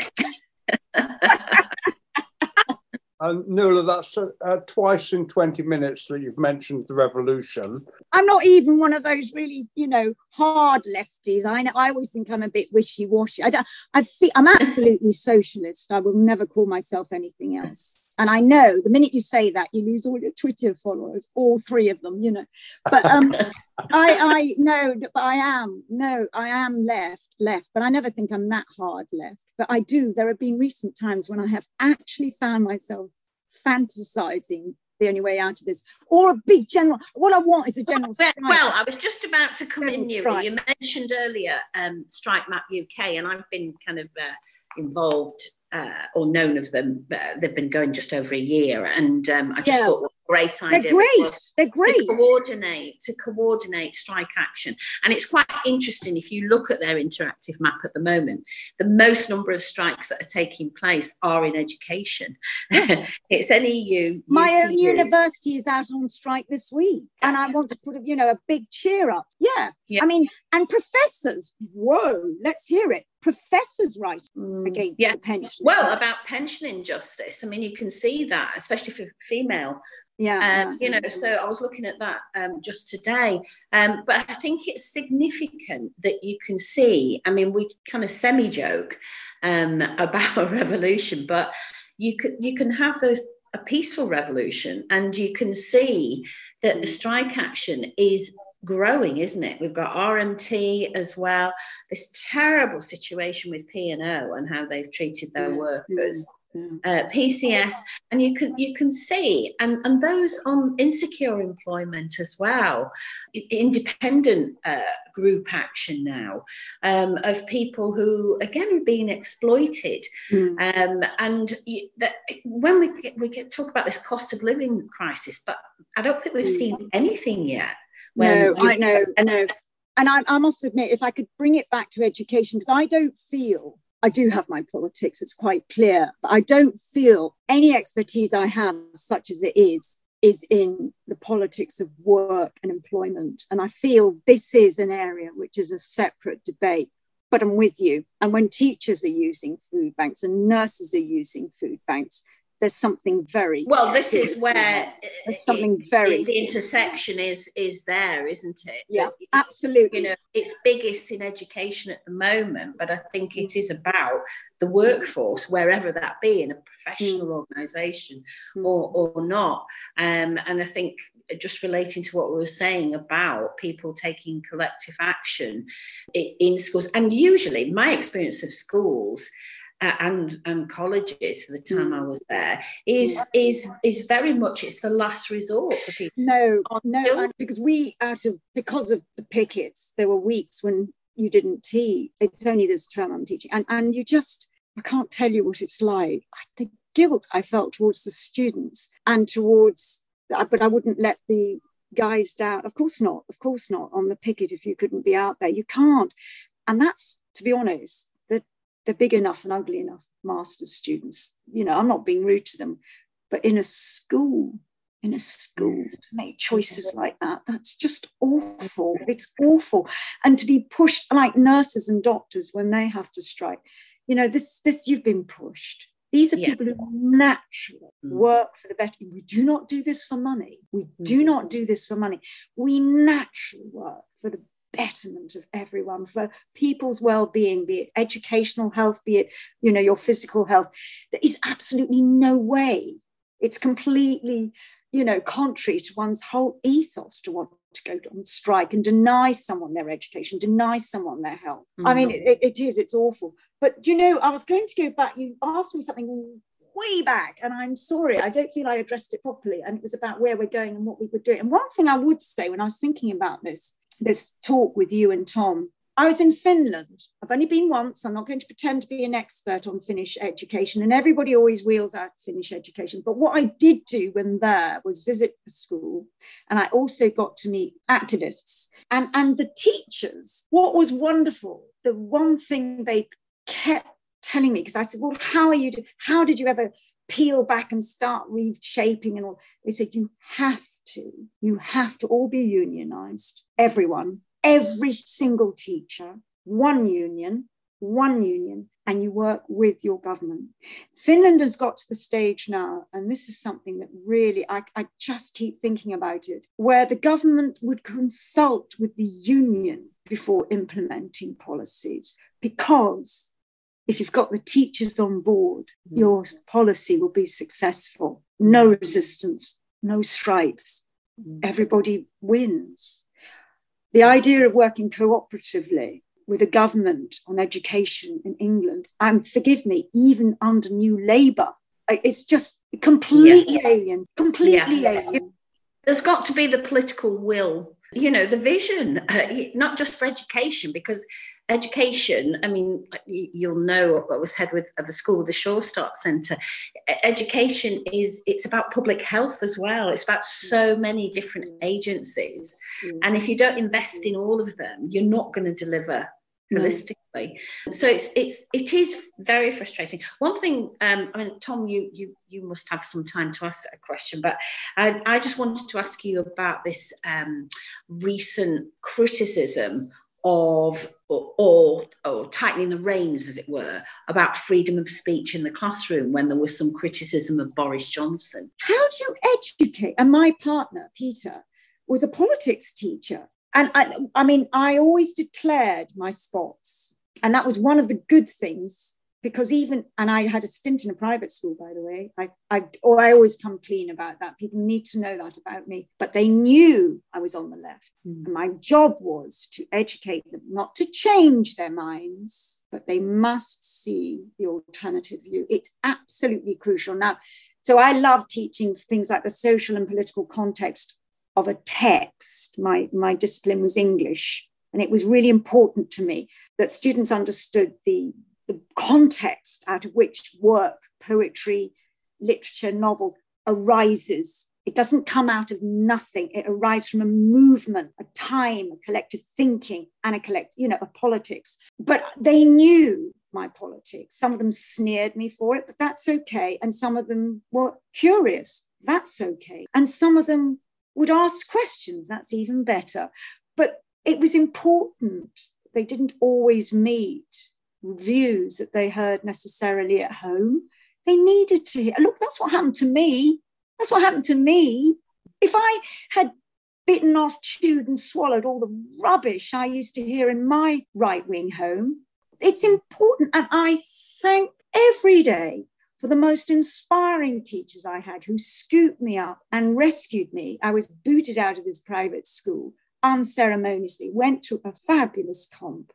And Nuala, that's uh, uh, twice in 20 minutes that you've mentioned the revolution. I'm not even one of those really, you know, hard lefties. I know, I always think I'm a bit wishy-washy. I, don't, I feel, I'm absolutely socialist. I will never call myself anything else. And I know the minute you say that, you lose all your Twitter followers, all three of them, you know. But um, I, I know, but I am, no, I am left, left, but I never think I'm that hard left. But I do. There have been recent times when I have actually found myself fantasizing the only way out of this, or a big general. What I want is a general well, well I was just about to come general in, you. You mentioned earlier um, Strike Map UK, and I've been kind of uh, involved uh, or known of them. Uh, they've been going just over a year, and um, I just yeah. thought what a great idea. They're great. They're great. To coordinate to coordinate strike action, and it's quite interesting if you look at their interactive map at the moment. The most number of strikes that are taking place are in education. it's NEU. My UCU. own university is out on strike this week, and I want to put a, you know a big cheer up. Yeah. yeah. I mean, and professors. Whoa, let's hear it professors write mm, against yeah. pension. Well, about pension injustice. I mean, you can see that, especially for female. Yeah, um, yeah. you know. So I was looking at that um, just today, um, but I think it's significant that you can see. I mean, we kind of semi joke um, about a revolution, but you could you can have those a peaceful revolution, and you can see that the strike action is growing, isn't it? We've got RMT as well. This terrible situation with P and O and how they've treated their workers uh, PCS, and you can you can see, and and those on insecure employment as well, independent uh, group action now um, of people who again are being exploited, mm. um, and that when we get, we get talk about this cost of living crisis, but I don't think we've mm. seen anything yet. No, I know, I know. And I, I must admit, if I could bring it back to education, because I don't feel I do have my politics, it's quite clear, but I don't feel any expertise I have, such as it is, is in the politics of work and employment. And I feel this is an area which is a separate debate. But I'm with you. And when teachers are using food banks and nurses are using food banks, there's something very well this is where there's something it, very it, the intersection is is there isn't it? Yeah absolutely you know it's biggest in education at the moment but i think it is about the workforce wherever that be in a professional mm. organization mm. or or not. Um, and i think just relating to what we were saying about people taking collective action in schools and usually my experience of schools and and colleges for the time mm. I was there is is is very much it's the last resort for people. No, no, because we out of because of the pickets, there were weeks when you didn't tea. It's only this term I'm teaching, and and you just I can't tell you what it's like. The guilt I felt towards the students and towards, but I wouldn't let the guys down. Of course not. Of course not on the picket if you couldn't be out there. You can't, and that's to be honest they're big enough and ugly enough master's students. You know, I'm not being rude to them, but in a school, in a school, to make choices like that, that's just awful. It's awful. And to be pushed like nurses and doctors when they have to strike, you know, this, this, you've been pushed. These are yeah. people who naturally mm. work for the better. We do not do this for money. We do mm. not do this for money. We naturally work for the betterment of everyone for people's well-being be it educational health be it you know your physical health. There is absolutely no way. It's completely you know contrary to one's whole ethos to want to go on strike and deny someone their education deny someone their health. Mm-hmm. i mean mm. it, it is it's awful. But you know i was going to go back. You asked me something way back and i'm sorry i don't feel i addressed it properly and it was about where we're going and what we were doing. And one thing i would say when i was thinking about this this talk with you and Tom. I was in Finland. I've only been once. I'm not going to pretend to be an expert on Finnish education, and everybody always wheels out Finnish education. But what I did do when there was visit the school, and I also got to meet activists and, and the teachers. What was wonderful, the one thing they kept telling me, because I said, Well, how are you? How did you ever peel back and start reshaping and all? They said, You have to. You have to all be unionized, everyone, every single teacher, one union, one union, and you work with your government. Finland has got to the stage now, and this is something that really I, I just keep thinking about it, where the government would consult with the union before implementing policies because if you've got the teachers on board, mm. your policy will be successful. No resistance, no strikes, mm. everybody wins. The idea of working cooperatively with a government on education in England, and forgive me, even under New Labour, it's just completely yeah. alien, completely yeah. alien. There's got to be the political will, you know, the vision, uh, not just for education, because education i mean you'll know i was head with, of a school the sure start centre. Education is it's about public health as well. It's about so many different agencies. And if you don't invest in all of them you're not going to deliver holistically so it's it's it is very frustrating one thing um i mean tom you you you must have some time to ask a question but i i just wanted to ask you about this um recent criticism of or, or, or, tightening the reins, as it were, about freedom of speech in the classroom when there was some criticism of Boris Johnson. How do you educate? And my partner, Peter, was a politics teacher. And I, I mean, I always declared my spots. And that was one of the good things because even and I had a stint in a private school, by the way. I, I or I always come clean about that. People need to know that about me. But they knew I was on the left. Mm. And my job was to educate them, not to change their minds, but they must see the alternative view. It's absolutely crucial. Now, so I love teaching things like the social and political context of a text. My, my discipline was English. And it was really important to me that students understood the, the context out of which work, poetry, literature, novel arises. It doesn't come out of nothing. It arises from a movement, a time, a collective thinking, and a collect, you know, a politics. But they knew my politics. Some of them sneered me for it, but that's okay. And some of them were curious. That's okay. And some of them would ask questions. That's even better. But it was important. They didn't always meet views that they heard necessarily at home. They needed to hear. Look, that's what happened to me. That's what happened to me. If I had bitten off, chewed, and swallowed all the rubbish I used to hear in my right wing home, it's important. And I thank every day for the most inspiring teachers I had who scooped me up and rescued me. I was booted out of this private school unceremoniously, went to a fabulous comp.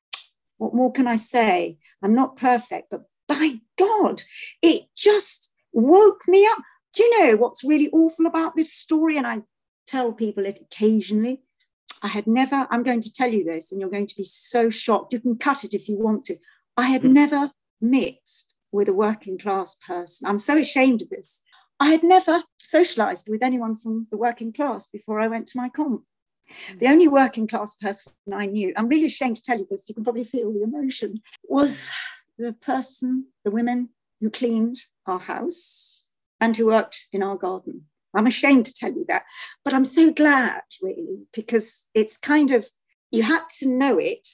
What more can I say? I'm not perfect, but by God, it just woke me up. Do you know what's really awful about this story? And I tell people it occasionally. I had never, I'm going to tell you this, and you're going to be so shocked. You can cut it if you want to. I had mm. never mixed with a working class person. I'm so ashamed of this. I had never socialized with anyone from the working class before I went to my comp. The only working class person I knew, I'm really ashamed to tell you this, you can probably feel the emotion, was the person, the women who cleaned our house and who worked in our garden. I'm ashamed to tell you that, but I'm so glad, really, because it's kind of, you had to know it,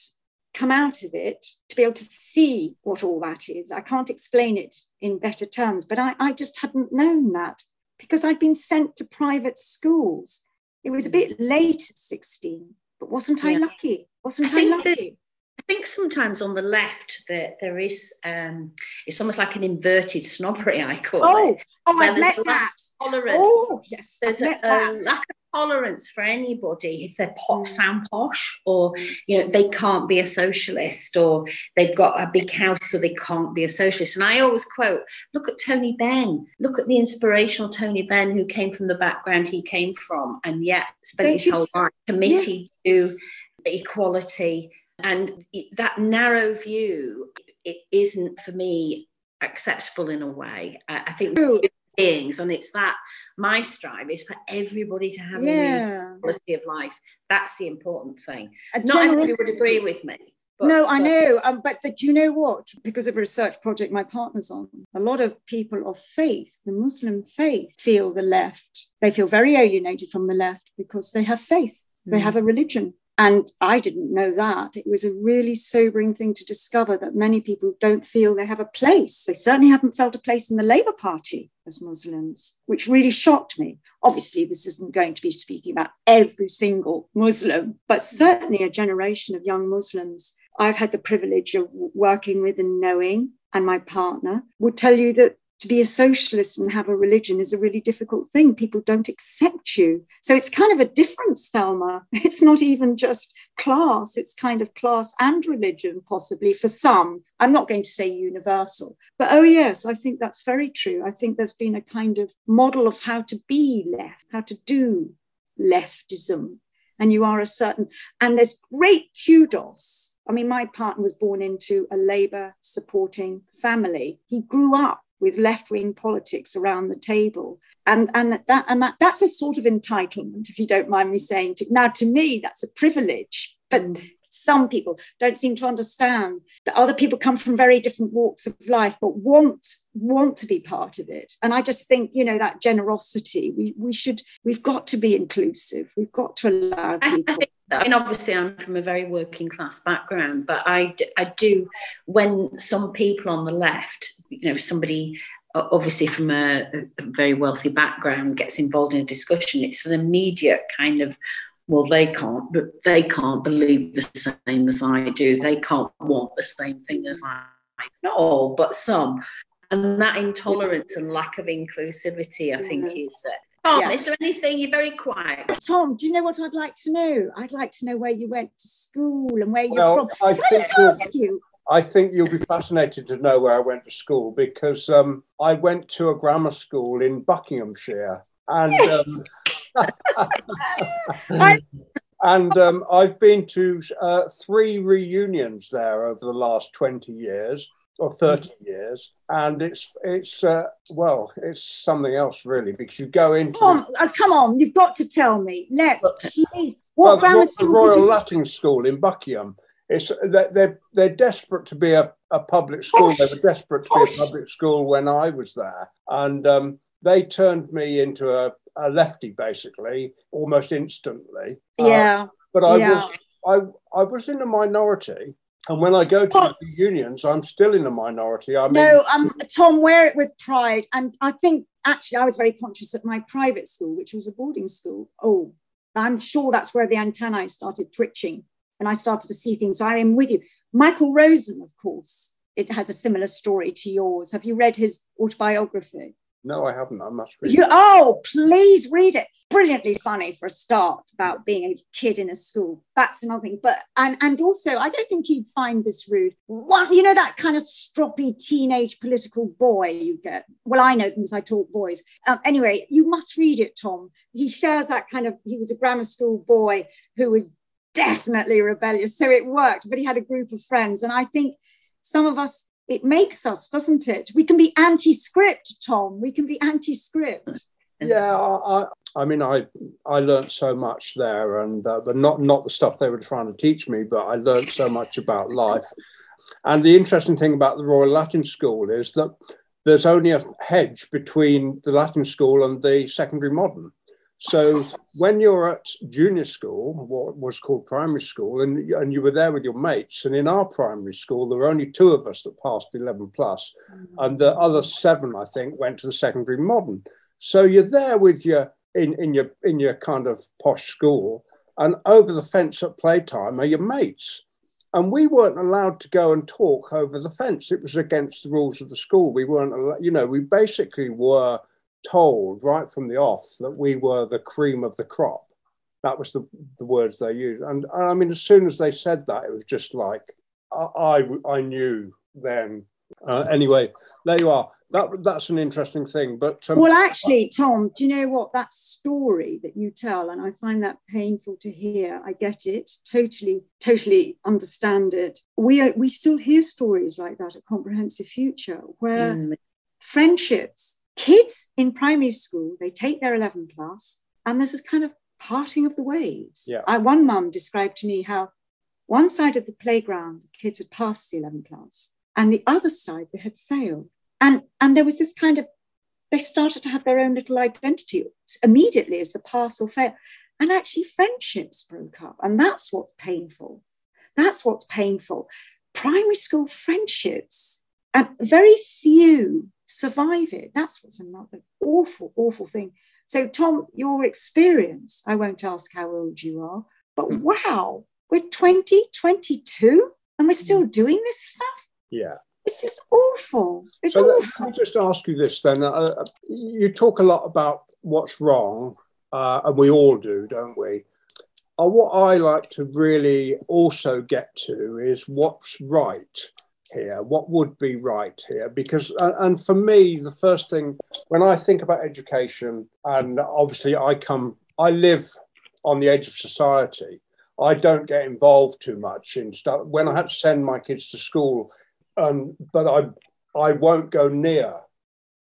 come out of it, to be able to see what all that is. I can't explain it in better terms, but I, I just hadn't known that because I'd been sent to private schools it was a mm. bit late at 16, but wasn't I lucky? Wasn't I, I lucky? That, I think sometimes on the left there there is um, it's almost like an inverted snobbery. I call oh, it. Oh, I've met that. Tolerance. Oh, yes. There's a, a lack of tolerance for anybody if they're pop mm. sound posh or you know they can't be a socialist or they've got a big house so they can't be a socialist and i always quote look at tony benn look at the inspirational tony benn who came from the background he came from and yet spent Don't his whole life committed yeah. to equality and that narrow view it isn't for me acceptable in a way i think beings and it's that my strive is for everybody to have yeah. a quality of life that's the important thing a not everybody would agree with me but, no, I know. Um, but the, do you know what? Because of a research project my partner's on, a lot of people of faith, the Muslim faith, feel the left. They feel very alienated from the left because they have faith, mm. they have a religion. And I didn't know that. It was a really sobering thing to discover that many people don't feel they have a place. They certainly haven't felt a place in the Labour Party as Muslims, which really shocked me. Obviously, this isn't going to be speaking about every single Muslim, but certainly a generation of young Muslims I've had the privilege of working with and knowing, and my partner would tell you that to be a socialist and have a religion is a really difficult thing. People don't accept you. So it's kind of a difference, Thelma. It's not even just class, it's kind of class and religion, possibly for some. I'm not going to say universal, but oh, yes, I think that's very true. I think there's been a kind of model of how to be left, how to do leftism. And you are a certain, and there's great kudos I mean, my partner was born into a Labour supporting family. He grew up with left wing politics around the table. And, and that and that, that's a sort of entitlement, if you don't mind me saying. To, now, to me, that's a privilege. But mm. some people don't seem to understand that other people come from very different walks of life, but want want to be part of it. And I just think, you know, that generosity. We we should we've got to be inclusive. We've got to allow people. I mean, obviously, I'm from a very working class background, but I, I do, when some people on the left, you know, somebody obviously from a, a very wealthy background gets involved in a discussion, it's an immediate kind of, well, they can't, but they can't believe the same as I do. They can't want the same thing as I not all, but some. And that intolerance and lack of inclusivity, I think, is. Uh, Tom, yeah. is there anything you're very quiet? Tom, do you know what I'd like to know? I'd like to know where you went to school and where you're well, from. I Can think I ask you? I think you'll be fascinated to know where I went to school because um, I went to a grammar school in Buckinghamshire, and yes. um, I, and um, I've been to uh, three reunions there over the last 20 years or 30 years and it's it's uh, well it's something else really because you go into come on, uh, come on you've got to tell me let's please what well, grammar school the royal latin school in buckingham it's they're they're desperate to be a, a public school they were desperate to be a public school when i was there and um, they turned me into a a lefty basically almost instantly. Uh, yeah. Uh, but I yeah. was I I was in a minority. And when I go to well, the unions, I'm still in a minority. I mean, no, um, Tom, wear it with pride. And I think actually, I was very conscious at my private school, which was a boarding school. Oh, I'm sure that's where the antennae started twitching, and I started to see things. So I am with you, Michael Rosen, of course. It has a similar story to yours. Have you read his autobiography? No, I haven't. I must read. You, it. Oh, please read it. Brilliantly funny for a start about being a kid in a school. That's another thing. But and and also, I don't think you'd find this rude. One, you know that kind of stroppy teenage political boy you get. Well, I know them because I talk boys. Um, anyway, you must read it, Tom. He shares that kind of. He was a grammar school boy who was definitely rebellious, so it worked. But he had a group of friends, and I think some of us it makes us, doesn't it? We can be anti-script, Tom. We can be anti-script. Yeah, I, I mean, I I learned so much there, and uh, but not not the stuff they were trying to teach me, but I learned so much about life. And the interesting thing about the Royal Latin School is that there's only a hedge between the Latin School and the secondary modern. So when you're at junior school, what was called primary school, and, and you were there with your mates, and in our primary school, there were only two of us that passed 11 plus, mm-hmm. and the other seven, I think, went to the secondary modern. So you're there with your in, in your in your kind of posh school, and over the fence at playtime are your mates. And we weren't allowed to go and talk over the fence. It was against the rules of the school. We weren't, allowed, you know, we basically were told right from the off that we were the cream of the crop. That was the, the words they used. And, and I mean, as soon as they said that, it was just like, I, I, I knew then. Uh, anyway, there you are. That, that's an interesting thing. But um, well, actually, Tom, do you know what that story that you tell, and I find that painful to hear. I get it, totally, totally understand it. We are, we still hear stories like that at Comprehensive Future, where mm. friendships kids in primary school, they take their 11 plus and there's this kind of parting of the ways. Yeah. I, one mum described to me how one side of the playground, the kids had passed the 11 plus, and the other side, they had failed. And, and there was this kind of, they started to have their own little identity immediately as the pass or fail. And actually, friendships broke up. And that's what's painful. That's what's painful. Primary school friendships, and very few survive it. That's what's another awful, awful thing. So, Tom, your experience, I won't ask how old you are, but mm. wow, we're 2022 and we're still mm. doing this stuff. Yeah. It's just awful. It's so awful. Let me just ask you this then. Uh, uh, you talk a lot about what's wrong, uh, and we all do, don't we? Uh, what I like to really also get to is what's right here? What would be right here? Because, and for me, the first thing when I think about education, and obviously I come, I live on the edge of society. I don't get involved too much in stuff. When I had to send my kids to school, um, but I, I won't go near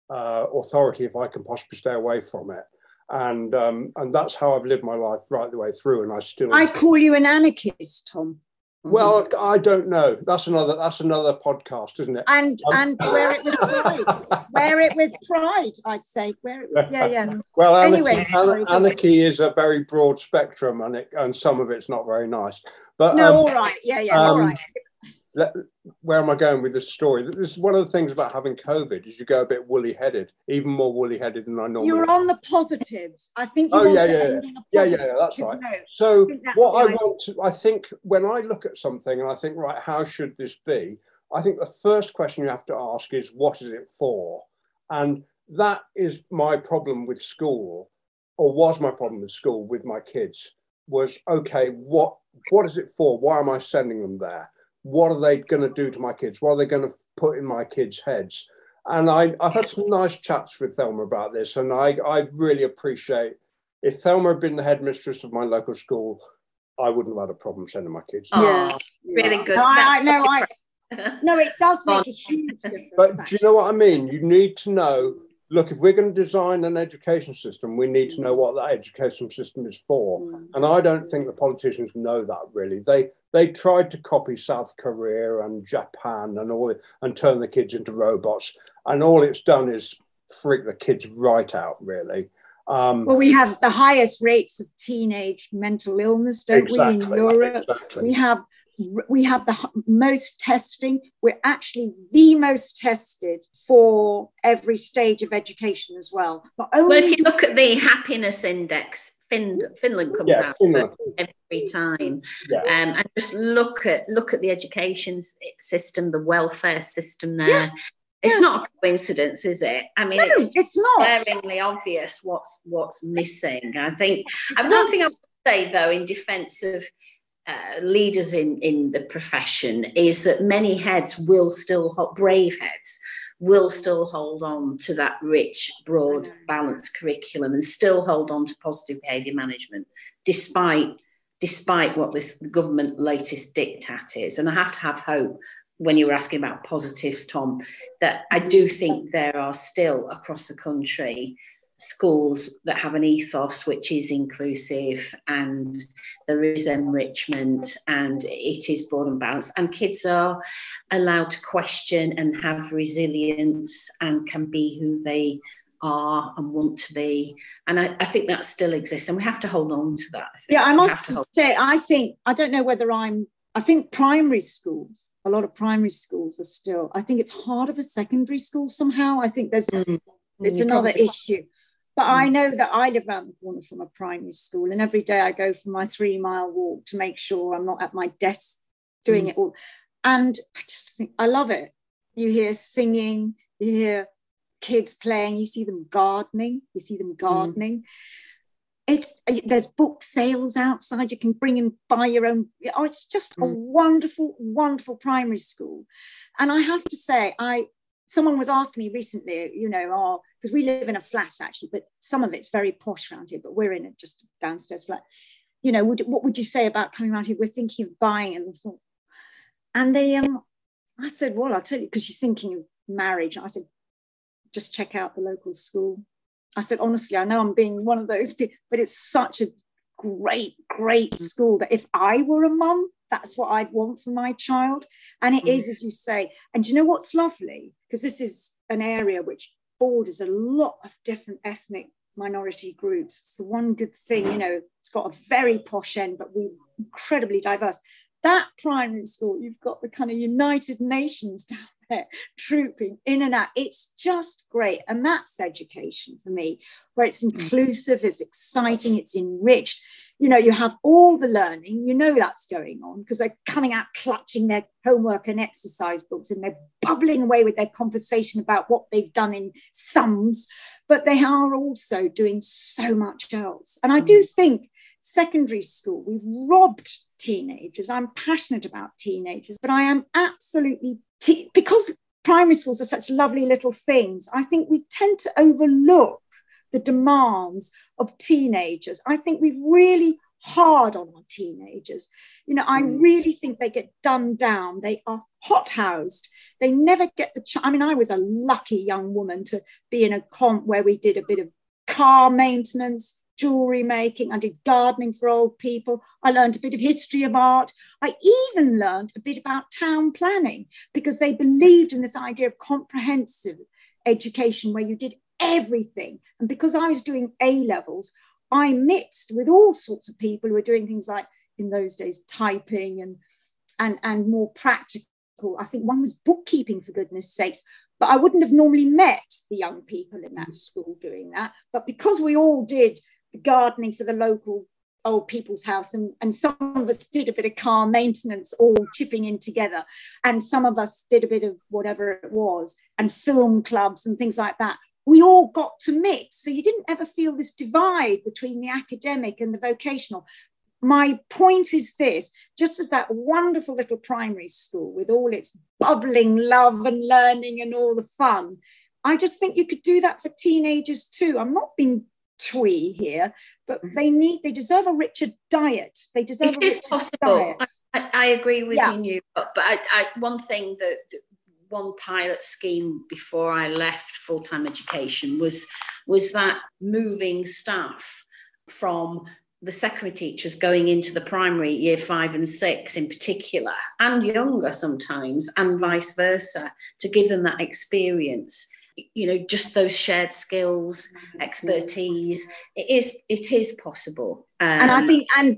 uh, authority if I can possibly stay away from it. And um, and that's how I've lived my life right the way through. And I still. I call you an anarchist, Tom. Well, I don't know. That's another. That's another podcast, isn't it? And um, and wear it with pride. wear it with pride. I'd say. Wear it. Yeah, yeah. well, anyway, anarchy, anarchy is a very broad spectrum, and it and some of it's not very nice. But no, um, all right. Yeah, yeah. Um, all right where am I going with this story? This is one of the things about having COVID is you go a bit woolly headed, even more woolly headed than I normally. You're on the positives. I think. You oh yeah, yeah, yeah. yeah, yeah, yeah. That's right. Note. So I what I want to, I think when I look at something and I think, right, how should this be? I think the first question you have to ask is, what is it for? And that is my problem with school, or was my problem with school with my kids, was okay, what what is it for? Why am I sending them there? What are they going to do to my kids? What are they going to put in my kids' heads? And I, I've had some nice chats with Thelma about this, and I, I really appreciate if Thelma had been the headmistress of my local school, I wouldn't have had a problem sending my kids. Yeah, really good. No, I, no, I, no, it does make a huge difference. But do you know what I mean? You need to know. Look, if we're going to design an education system, we need to know what that education system is for. Mm. And I don't think the politicians know that really. They they tried to copy South Korea and Japan and all it, and turn the kids into robots, and all it's done is freak the kids right out, really. Um, well, we have the highest rates of teenage mental illness, don't exactly, we, in Europe? Exactly. We have we have the most testing. We're actually the most tested for every stage of education as well. But well, if you look at the happiness index, fin- Finland comes yeah, out Finland. every time, yeah. um, and just look at look at the education system, the welfare system there. Yeah. It's yeah. not a coincidence, is it? I mean, no, it's, it's not glaringly obvious what's what's missing. I think. I don't think I would say though, in defence of uh, leaders in in the profession, is that many heads will still brave heads will still hold on to that rich, broad, balanced curriculum and still hold on to positive behaviour management, despite despite what this government latest diktat is. And I have to have hope when you were asking about positives, Tom, that I mm-hmm. do think there are still across the country schools that have an ethos which is inclusive and there is enrichment and it is broad and balanced. And kids are allowed to question and have resilience and can be who they are and want to be. And I, I think that still exists and we have to hold on to that yeah i must say i think i don't know whether i'm i think primary schools a lot of primary schools are still i think it's harder for secondary schools somehow. I think there's mm. it's another issue but mm. i know that i live around the corner from a primary school and every day i go for my three mile walk to make sure i'm not at my desk doing mm. it all and i just think i love it you hear singing you hear kids playing you see them gardening you see them mm. gardening mm it's there's book sales outside you can bring and buy your own oh, it's just a mm. wonderful wonderful primary school and i have to say i someone was asking me recently you know oh because we live in a flat actually but some of it's very posh around here but we're in a just downstairs flat you know would, what would you say about coming around here we're thinking of buying and and they um i said well i'll tell you because she's thinking of marriage i said just check out the local school I said, honestly, I know I'm being one of those people, but it's such a great, great mm. school that if I were a mum, that's what I'd want for my child. And it mm. is, as you say. And you know what's lovely? Because this is an area which borders a lot of different ethnic minority groups. It's the one good thing, you know, it's got a very posh end, but we're incredibly diverse. That primary school, you've got the kind of United Nations down there trooping in and out. It's just great. And that's education for me, where it's mm. inclusive, it's exciting, it's enriched. You know, you have all the learning, you know that's going on because they're coming out clutching their homework and exercise books and they're bubbling away with their conversation about what they've done in sums, but they are also doing so much else. And I do mm. think secondary school, we've robbed teenagers. I'm passionate about teenagers, but I am absolutely te- because primary schools are such lovely little things, I think we tend to overlook the demands of teenagers. I think we've really hard on our teenagers. You know, I mm. really think they get dumbed down. They are hot housed. They never get the chance. I mean, I was a lucky young woman to be in a comp where we did a bit of car maintenance, jewelry making, I did gardening for old people. I learned a bit of history of art. I even learned a bit about town planning because they believed in this idea of comprehensive education where you did everything. And because I was doing A levels, I mixed with all sorts of people who were doing things like in those days typing and and and more practical. I think one was bookkeeping for goodness sakes. But I wouldn't have normally met the young people in that school doing that. But because we all did gardening for the local old people's house and, and some of us did a bit of car maintenance all chipping in together and some of us did a bit of whatever it was and film clubs and things like that we all got to mix. So you didn't ever feel this divide between the academic and the vocational. My point is this just as that wonderful little primary school with all its bubbling love and learning and all the fun i just think you could do that for teenagers too. I'm not being twee here but they need they deserve a richer diet. They deserve it is possible. I, I, agree with yeah. you but, but I, I, one thing that one pilot scheme before i left full-time education was was that moving staff from the secondary teachers going into the primary year five and six in particular, and younger sometimes, and vice versa, to give them that experience. You know, just those shared skills, expertise. It is it is possible. Um, and I think, and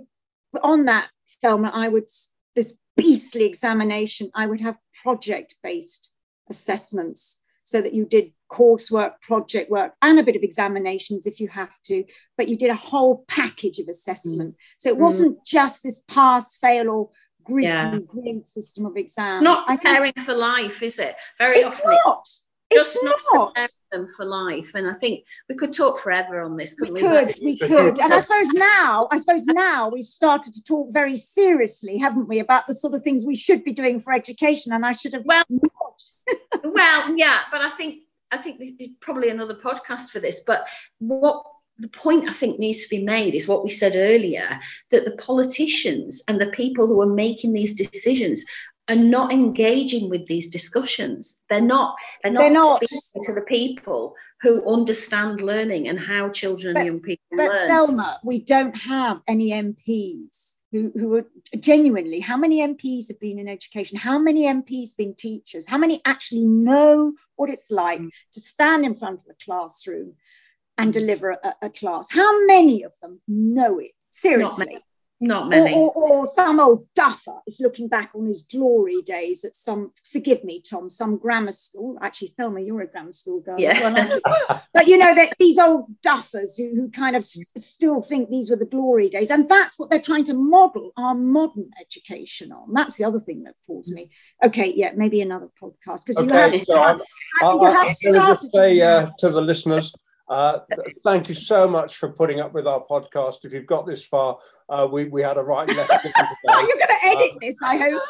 on that, Thelma I would this beastly examination. I would have project based assessments so that you did coursework, project work, and a bit of examinations if you have to, but you did a whole package of assessment. Mm. So it wasn't mm. just this pass, fail, or grisly yeah. grim system of exams. Not preparing think, for life, is it? Very it's often. Not. Just it's not, not them for life, and I think we could talk forever on this. we, we could, we could, and I suppose now, I suppose now we've started to talk very seriously, haven't we, about the sort of things we should be doing for education? And I should have well, well, yeah, but I think I think probably another podcast for this, but what the point I think needs to be made is what we said earlier that the politicians and the people who are making these decisions are not engaging with these discussions. They're not. They're not, they're not. speaking to the people who understand learning and how children but, and young people but learn. Thelma, we don't have any MPs who, who are genuinely, how many MPs have been in education? How many MPs been teachers? How many actually know what it's like mm. to stand in front of a classroom and deliver a, a class? How many of them know it? Seriously. Not many. Or, or, or, some old duffer is looking back on his glory days at some, forgive me, Tom, some grammar school. Actually, Thelma, you're a grammar school girl. Yeah. but you know, that these old duffers who, who kind of still think these were the glory days. And that's what they're trying to model our modern education on. That's the other thing that pulls me. Okay, yeah, maybe another podcast. Because okay, you have, so start, just say uh, to the listeners, uh, thank you so much for putting up with our podcast. If you've got this far, uh, we, we had a right left. You're going to edit um, this, I hope.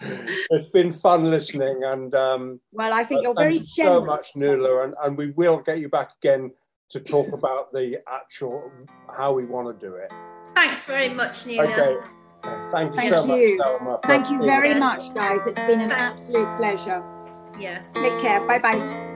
it's been fun listening, and um, well, I think you're very you generous. So much, Nuala, and, and we will get you back again to talk about the actual how we want to do it. Thanks very much, Nuala. Okay. Thank you Thank so you. much, Thelma. Thank you very much, guys. It's been an absolute pleasure. Yeah. Take care. Bye bye.